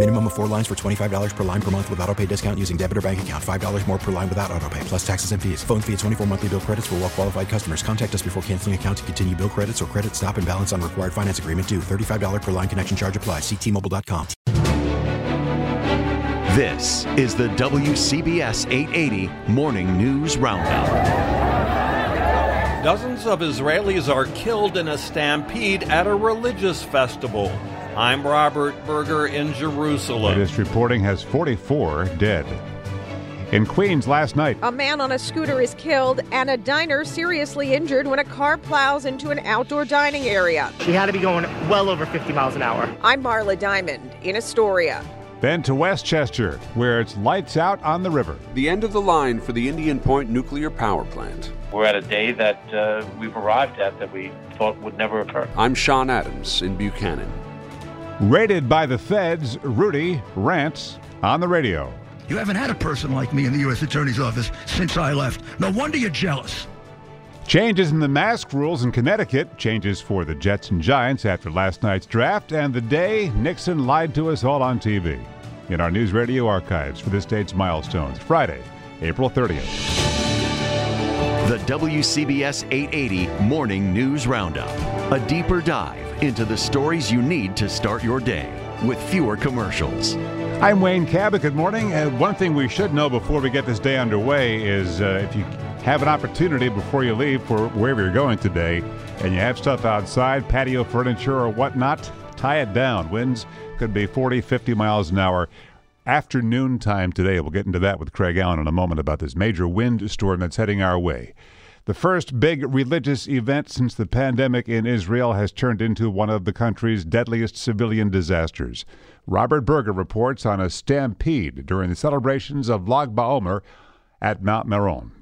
Minimum of four lines for $25 per line per month with auto pay discount using debit or bank account. $5 more per line without auto pay, plus taxes and fees. Phone fee at 24 monthly bill credits for well qualified customers. Contact us before canceling account to continue bill credits or credit stop and balance on required finance agreement due. $35 per line connection charge applies. Ctmobile.com. This is the WCBS 880 Morning News Roundup. Dozens of Israelis are killed in a stampede at a religious festival. I'm Robert Berger in Jerusalem. Latest reporting has 44 dead. In Queens last night, A man on a scooter is killed and a diner seriously injured when a car plows into an outdoor dining area. She had to be going well over 50 miles an hour. I'm Marla Diamond in Astoria. then to Westchester, where it's lights out on the river. The end of the line for the Indian Point nuclear power plant. We're at a day that uh, we've arrived at that we thought would never occur. I'm Sean Adams in Buchanan. Raided by the feds, Rudy rants on the radio. You haven't had a person like me in the U.S. Attorney's Office since I left. No wonder you're jealous. Changes in the mask rules in Connecticut, changes for the Jets and Giants after last night's draft, and the day Nixon lied to us all on TV. In our news radio archives for this date's milestones, Friday, April 30th. The WCBS 880 Morning News Roundup. A deeper dive into the stories you need to start your day with fewer commercials. I'm Wayne Cabot. Good morning. Uh, one thing we should know before we get this day underway is uh, if you have an opportunity before you leave for wherever you're going today and you have stuff outside, patio furniture or whatnot, tie it down. Winds could be 40, 50 miles an hour. Afternoon time today. We'll get into that with Craig Allen in a moment about this major wind storm that's heading our way. The first big religious event since the pandemic in Israel has turned into one of the country's deadliest civilian disasters. Robert Berger reports on a stampede during the celebrations of Lag BaOmer at Mount Meron.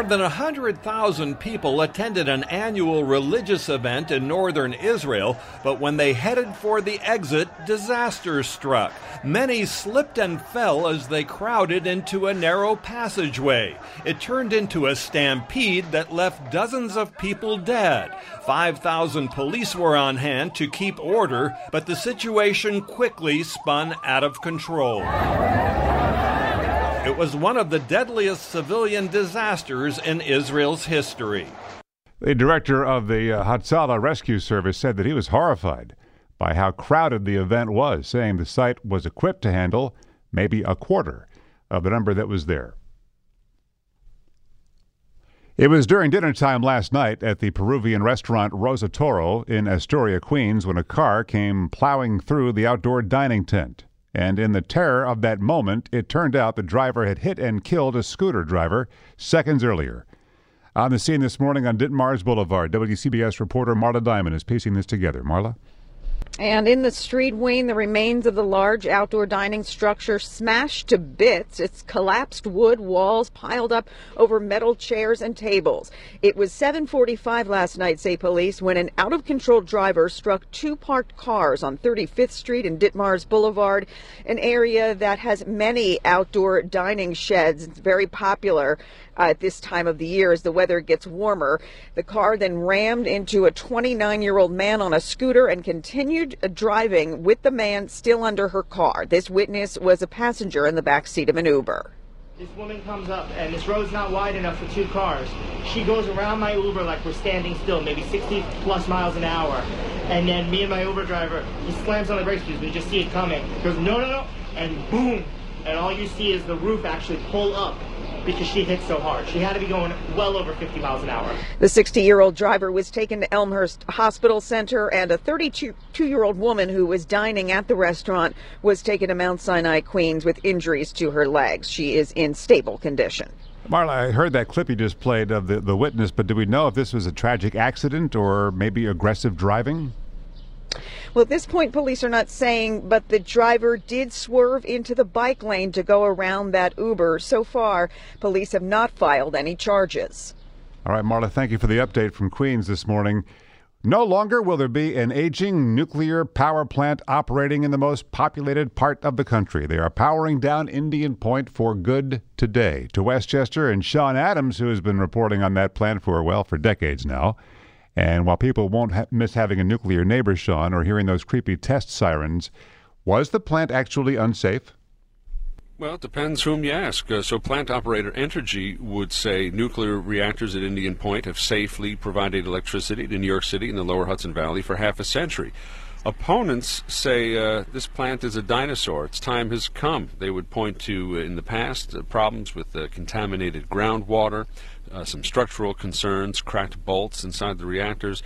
More than 100,000 people attended an annual religious event in northern Israel, but when they headed for the exit, disaster struck. Many slipped and fell as they crowded into a narrow passageway. It turned into a stampede that left dozens of people dead. 5,000 police were on hand to keep order, but the situation quickly spun out of control. Was one of the deadliest civilian disasters in Israel's history. The director of the uh, Hatzalah Rescue Service said that he was horrified by how crowded the event was, saying the site was equipped to handle maybe a quarter of the number that was there. It was during dinner time last night at the Peruvian restaurant Rosa Toro in Astoria, Queens, when a car came plowing through the outdoor dining tent. And in the terror of that moment, it turned out the driver had hit and killed a scooter driver seconds earlier. On the scene this morning on Ditmars Boulevard, WCBS reporter Marla Diamond is piecing this together. Marla? And in the street, Wayne, the remains of the large outdoor dining structure smashed to bits. Its collapsed wood walls piled up over metal chairs and tables. It was 7:45 last night, say police, when an out-of-control driver struck two parked cars on 35th Street and Ditmars Boulevard, an area that has many outdoor dining sheds. It's very popular uh, at this time of the year as the weather gets warmer. The car then rammed into a 29 year old man on a scooter and continued uh, driving with the man still under her car. This witness was a passenger in the back seat of an Uber. This woman comes up, and this road's not wide enough for two cars. She goes around my Uber like we're standing still, maybe 60 plus miles an hour. And then me and my Uber driver, he slams on the brakes because we just see it coming. He goes, no, no, no, and boom. And all you see is the roof actually pull up because she hit so hard. She had to be going well over 50 miles an hour. The 60 year old driver was taken to Elmhurst Hospital Center, and a 32 year old woman who was dining at the restaurant was taken to Mount Sinai, Queens, with injuries to her legs. She is in stable condition. Marla, I heard that clip you just played of the, the witness, but do we know if this was a tragic accident or maybe aggressive driving? Well, at this point, police are not saying, but the driver did swerve into the bike lane to go around that Uber. So far, police have not filed any charges. All right, Marla, thank you for the update from Queens this morning. No longer will there be an aging nuclear power plant operating in the most populated part of the country. They are powering down Indian Point for good today. To Westchester and Sean Adams, who has been reporting on that plant for, well, for decades now. And while people won't ha- miss having a nuclear neighbor, Sean, or hearing those creepy test sirens, was the plant actually unsafe? Well, it depends whom you ask. Uh, so, plant operator Entergy would say nuclear reactors at Indian Point have safely provided electricity to New York City and the lower Hudson Valley for half a century. Opponents say uh, this plant is a dinosaur. Its time has come. They would point to, uh, in the past, uh, problems with uh, contaminated groundwater, uh, some structural concerns, cracked bolts inside the reactors.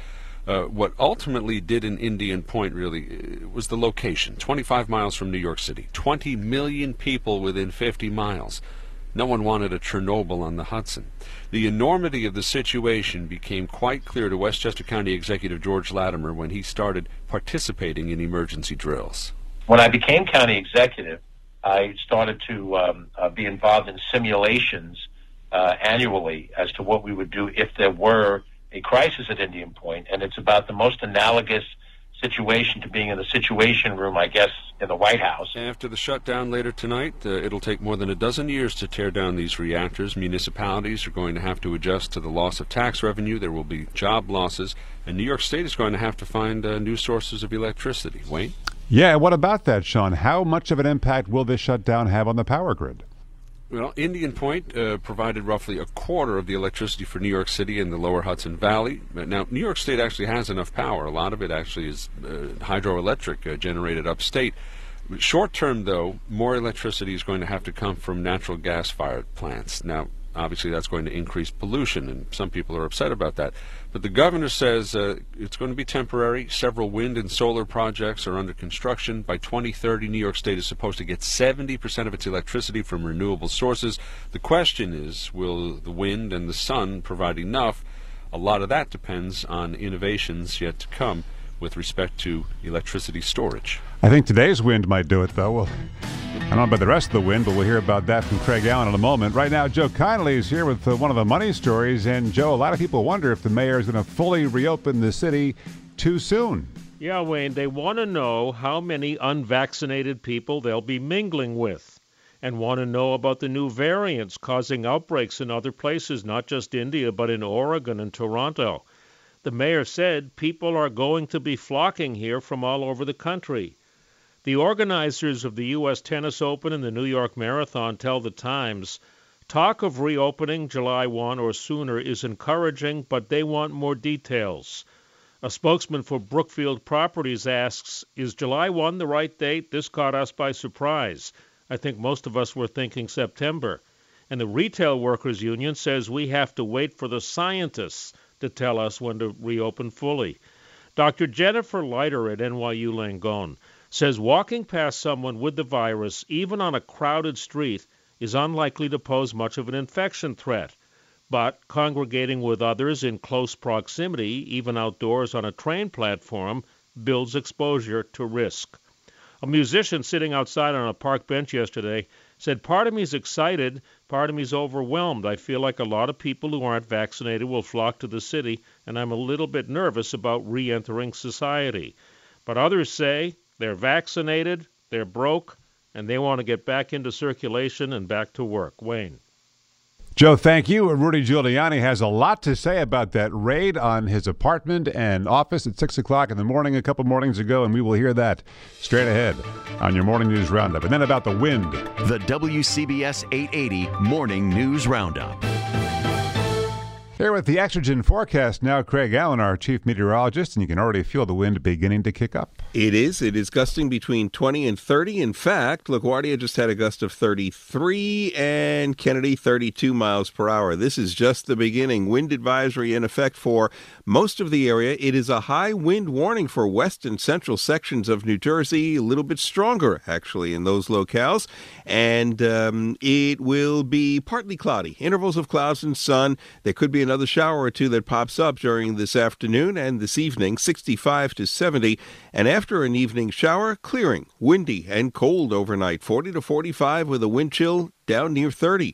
What ultimately did in Indian Point really was the location 25 miles from New York City, 20 million people within 50 miles. No one wanted a Chernobyl on the Hudson. The enormity of the situation became quite clear to Westchester County Executive George Latimer when he started participating in emergency drills. When I became county executive, I started to um, uh, be involved in simulations uh, annually as to what we would do if there were a crisis at Indian Point, and it's about the most analogous situation to being in the Situation Room, I guess, in the White House. After the shutdown later tonight, uh, it'll take more than a dozen years to tear down these reactors. Municipalities are going to have to adjust to the loss of tax revenue. There will be job losses, and New York State is going to have to find uh, new sources of electricity. Wayne? Yeah, what about that, Sean? How much of an impact will this shutdown have on the power grid? Well, Indian Point uh, provided roughly a quarter of the electricity for New York City and the lower Hudson Valley. Now, New York State actually has enough power. A lot of it actually is uh, hydroelectric uh, generated upstate. Short term, though, more electricity is going to have to come from natural gas fired plants. Now, obviously, that's going to increase pollution, and some people are upset about that. But the governor says uh, it's going to be temporary. Several wind and solar projects are under construction. By 2030, New York State is supposed to get 70% of its electricity from renewable sources. The question is will the wind and the sun provide enough? A lot of that depends on innovations yet to come with respect to electricity storage. I think today's wind might do it, though. Well, I don't know about the rest of the wind, but we'll hear about that from Craig Allen in a moment. Right now, Joe Connolly is here with uh, one of the money stories. And, Joe, a lot of people wonder if the mayor is going to fully reopen the city too soon. Yeah, Wayne, they want to know how many unvaccinated people they'll be mingling with and want to know about the new variants causing outbreaks in other places, not just India, but in Oregon and Toronto. The mayor said people are going to be flocking here from all over the country. The organizers of the U.S. Tennis Open and the New York Marathon tell the Times talk of reopening July 1 or sooner is encouraging, but they want more details. A spokesman for Brookfield Properties asks Is July 1 the right date? This caught us by surprise. I think most of us were thinking September. And the Retail Workers Union says we have to wait for the scientists to tell us when to reopen fully. Dr. Jennifer Lighter at NYU Langone says walking past someone with the virus, even on a crowded street, is unlikely to pose much of an infection threat. But congregating with others in close proximity, even outdoors on a train platform, builds exposure to risk. A musician sitting outside on a park bench yesterday said, Part of me is excited, part of me's overwhelmed. I feel like a lot of people who aren't vaccinated will flock to the city, and I'm a little bit nervous about re entering society. But others say they're vaccinated, they're broke, and they want to get back into circulation and back to work. Wayne. Joe, thank you. Rudy Giuliani has a lot to say about that raid on his apartment and office at 6 o'clock in the morning a couple mornings ago, and we will hear that straight ahead on your Morning News Roundup. And then about the wind. The WCBS 880 Morning News Roundup. Here with the Exergen forecast now, Craig Allen, our chief meteorologist, and you can already feel the wind beginning to kick up. It is. It is gusting between 20 and 30. In fact, LaGuardia just had a gust of 33 and Kennedy 32 miles per hour. This is just the beginning. Wind advisory in effect for most of the area. It is a high wind warning for west and central sections of New Jersey, a little bit stronger, actually, in those locales. And um, it will be partly cloudy, intervals of clouds and sun. There could be another shower or two that pops up during this afternoon and this evening, 65 to 70. And after an evening shower, clearing, windy and cold overnight, 40 to 45 with a wind chill down near 30.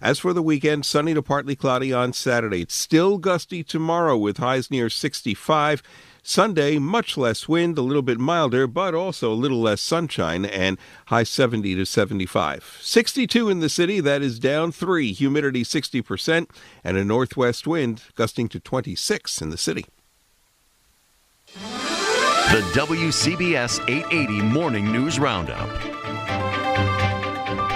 As for the weekend, sunny to partly cloudy on Saturday. It's still gusty tomorrow with highs near 65. Sunday, much less wind, a little bit milder, but also a little less sunshine, and high 70 to 75. 62 in the city, that is down 3, humidity 60%, and a northwest wind gusting to 26 in the city. The WCBS 880 Morning News Roundup.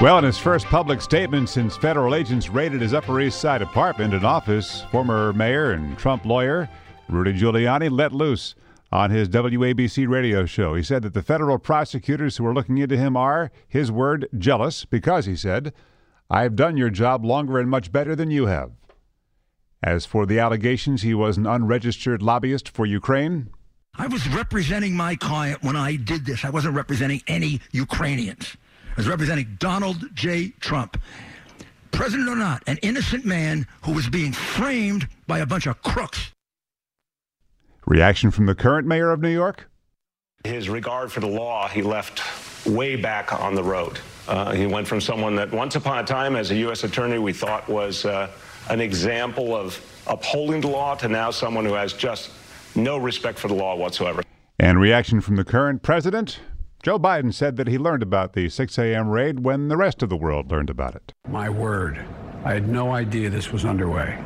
Well, in his first public statement since federal agents raided his Upper East Side apartment and office, former mayor and Trump lawyer Rudy Giuliani let loose on his WABC radio show. He said that the federal prosecutors who are looking into him are, his word, jealous because, he said, I've done your job longer and much better than you have. As for the allegations he was an unregistered lobbyist for Ukraine, I was representing my client when I did this. I wasn't representing any Ukrainians. I was representing Donald J. Trump. President or not, an innocent man who was being framed by a bunch of crooks. Reaction from the current mayor of New York? His regard for the law, he left way back on the road. Uh, he went from someone that once upon a time, as a U.S. attorney, we thought was uh, an example of upholding the law to now someone who has just no respect for the law whatsoever. And reaction from the current president? Joe Biden said that he learned about the 6 a.m. raid when the rest of the world learned about it. My word. I had no idea this was underway.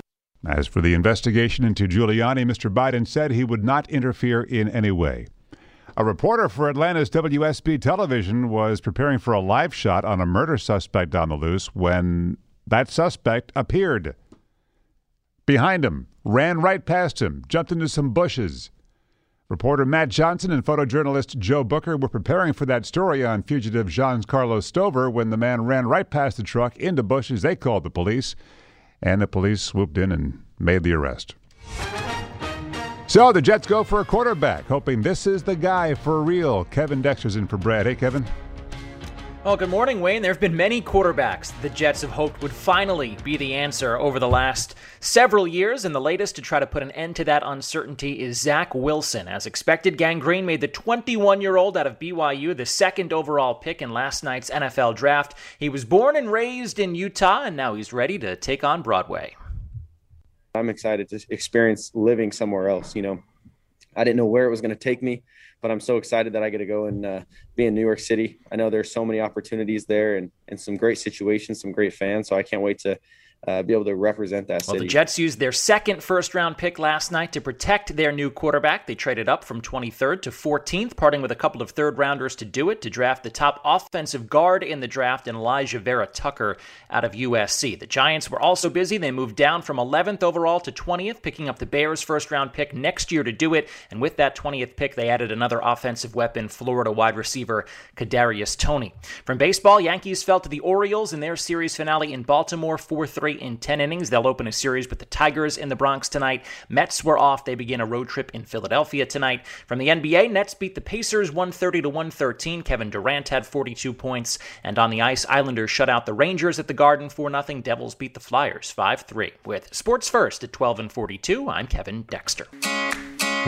As for the investigation into Giuliani, Mr. Biden said he would not interfere in any way. A reporter for Atlanta's WSB television was preparing for a live shot on a murder suspect on the loose when that suspect appeared. Behind him, ran right past him, jumped into some bushes. Reporter Matt Johnson and photojournalist Joe Booker were preparing for that story on fugitive Jean Carlos Stover when the man ran right past the truck into bushes. They called the police and the police swooped in and made the arrest. So the Jets go for a quarterback, hoping this is the guy for real. Kevin Dexter's in for Brad. Hey, Kevin. Well, good morning, Wayne. There have been many quarterbacks the Jets have hoped would finally be the answer over the last several years, and the latest to try to put an end to that uncertainty is Zach Wilson. As expected, Gang Green made the 21 year old out of BYU the second overall pick in last night's NFL draft. He was born and raised in Utah, and now he's ready to take on Broadway. I'm excited to experience living somewhere else. You know, I didn't know where it was going to take me but I'm so excited that I get to go and uh, be in New York City. I know there's so many opportunities there and, and some great situations, some great fans. So I can't wait to uh, be able to represent that city. well, the Jets used their second first round pick last night to protect their new quarterback. They traded up from 23rd to 14th, parting with a couple of third rounders to do it to draft the top offensive guard in the draft in Alijah Vera-Tucker out of USC. The Giants were also busy. They moved down from 11th overall to 20th, picking up the Bears' first round pick next year to do it. And with that 20th pick, they added another offensive weapon, Florida wide receiver Kadarius Toney. From baseball, Yankees fell to the Orioles in their series finale in Baltimore 4 3 in 10 innings. They'll open a series with the Tigers in the Bronx tonight. Mets were off. They begin a road trip in Philadelphia tonight. From the NBA, Nets beat the Pacers 130 to 113. Kevin Durant had 42 points. And on the ice, Islanders shut out the Rangers at the Garden 4 0. Devils beat the Flyers 5 3. With Sports First at 12 and 42, I'm Kevin Dexter.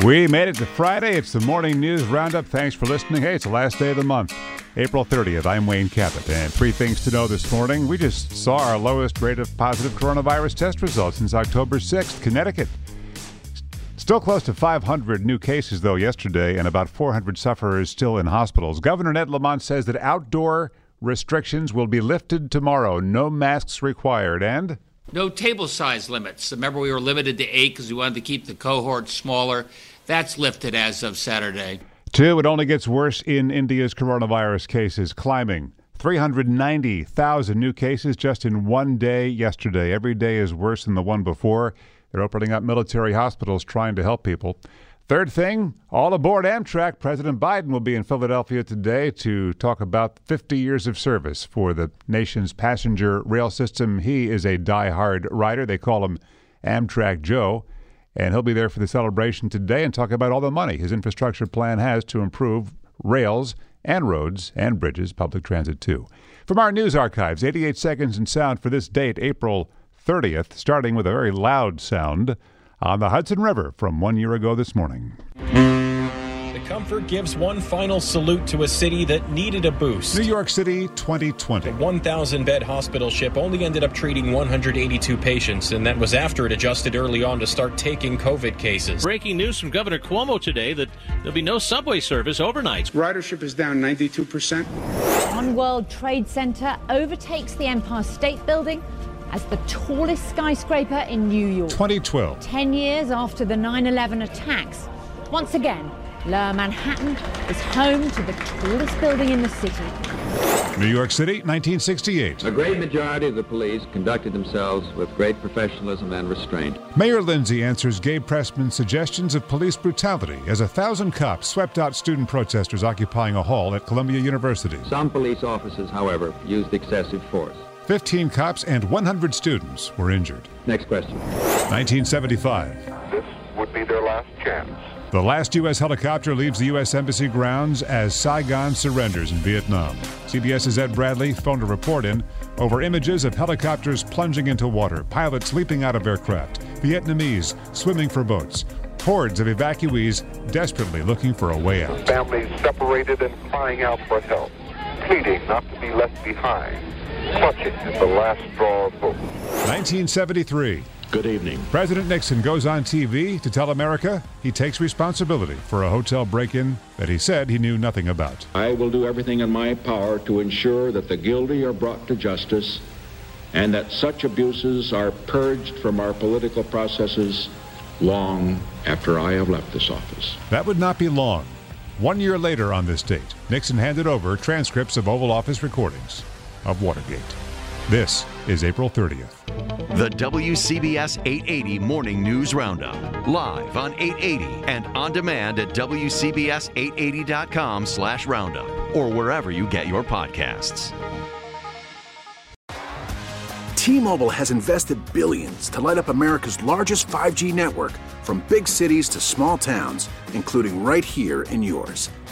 We made it to Friday. It's the morning news roundup. Thanks for listening. Hey, it's the last day of the month, April 30th. I'm Wayne Cabot. And three things to know this morning. We just saw our lowest rate of positive coronavirus test results since October 6th, Connecticut. Still close to 500 new cases, though, yesterday, and about 400 sufferers still in hospitals. Governor Ned Lamont says that outdoor restrictions will be lifted tomorrow. No masks required. And no table size limits. Remember, we were limited to eight because we wanted to keep the cohort smaller. That's lifted as of Saturday. Two, it only gets worse in India's coronavirus cases, climbing. 390,000 new cases just in one day yesterday. Every day is worse than the one before. They're opening up military hospitals trying to help people. Third thing, all aboard Amtrak. President Biden will be in Philadelphia today to talk about 50 years of service for the nation's passenger rail system. He is a die-hard rider. They call him Amtrak Joe. And he'll be there for the celebration today and talk about all the money his infrastructure plan has to improve rails and roads and bridges, public transit too. From our news archives, 88 seconds in sound for this date, April 30th, starting with a very loud sound on the Hudson River from one year ago this morning. The Comfort gives one final salute to a city that needed a boost. New York City 2020. The 1,000 bed hospital ship only ended up treating 182 patients, and that was after it adjusted early on to start taking COVID cases. Breaking news from Governor Cuomo today that there'll be no subway service overnight. Ridership is down 92%. One World Trade Center overtakes the Empire State Building as the tallest skyscraper in New York. 2012. Ten years after the 9 11 attacks, once again, Lower Manhattan is home to the tallest building in the city. New York City, 1968. A great majority of the police conducted themselves with great professionalism and restraint. Mayor Lindsay answers Gabe Pressman's suggestions of police brutality as a thousand cops swept out student protesters occupying a hall at Columbia University. Some police officers, however, used excessive force. 15 cops and 100 students were injured. Next question. 1975. This would be their last chance. The last U.S. helicopter leaves the U.S. Embassy grounds as Saigon surrenders in Vietnam. CBS's Ed Bradley phoned a report in over images of helicopters plunging into water, pilots leaping out of aircraft, Vietnamese swimming for boats, hordes of evacuees desperately looking for a way out. Families separated and crying out for help, pleading not to be left behind clutching at the last straw of hope. 1973. Good evening. President Nixon goes on TV to tell America he takes responsibility for a hotel break in that he said he knew nothing about. I will do everything in my power to ensure that the guilty are brought to justice and that such abuses are purged from our political processes long after I have left this office. That would not be long. One year later on this date, Nixon handed over transcripts of Oval Office recordings of Watergate. This is April 30th. The WCBS 880 Morning News Roundup. Live on 880 and on demand at WCBS880.com slash roundup or wherever you get your podcasts. T-Mobile has invested billions to light up America's largest 5G network from big cities to small towns, including right here in yours.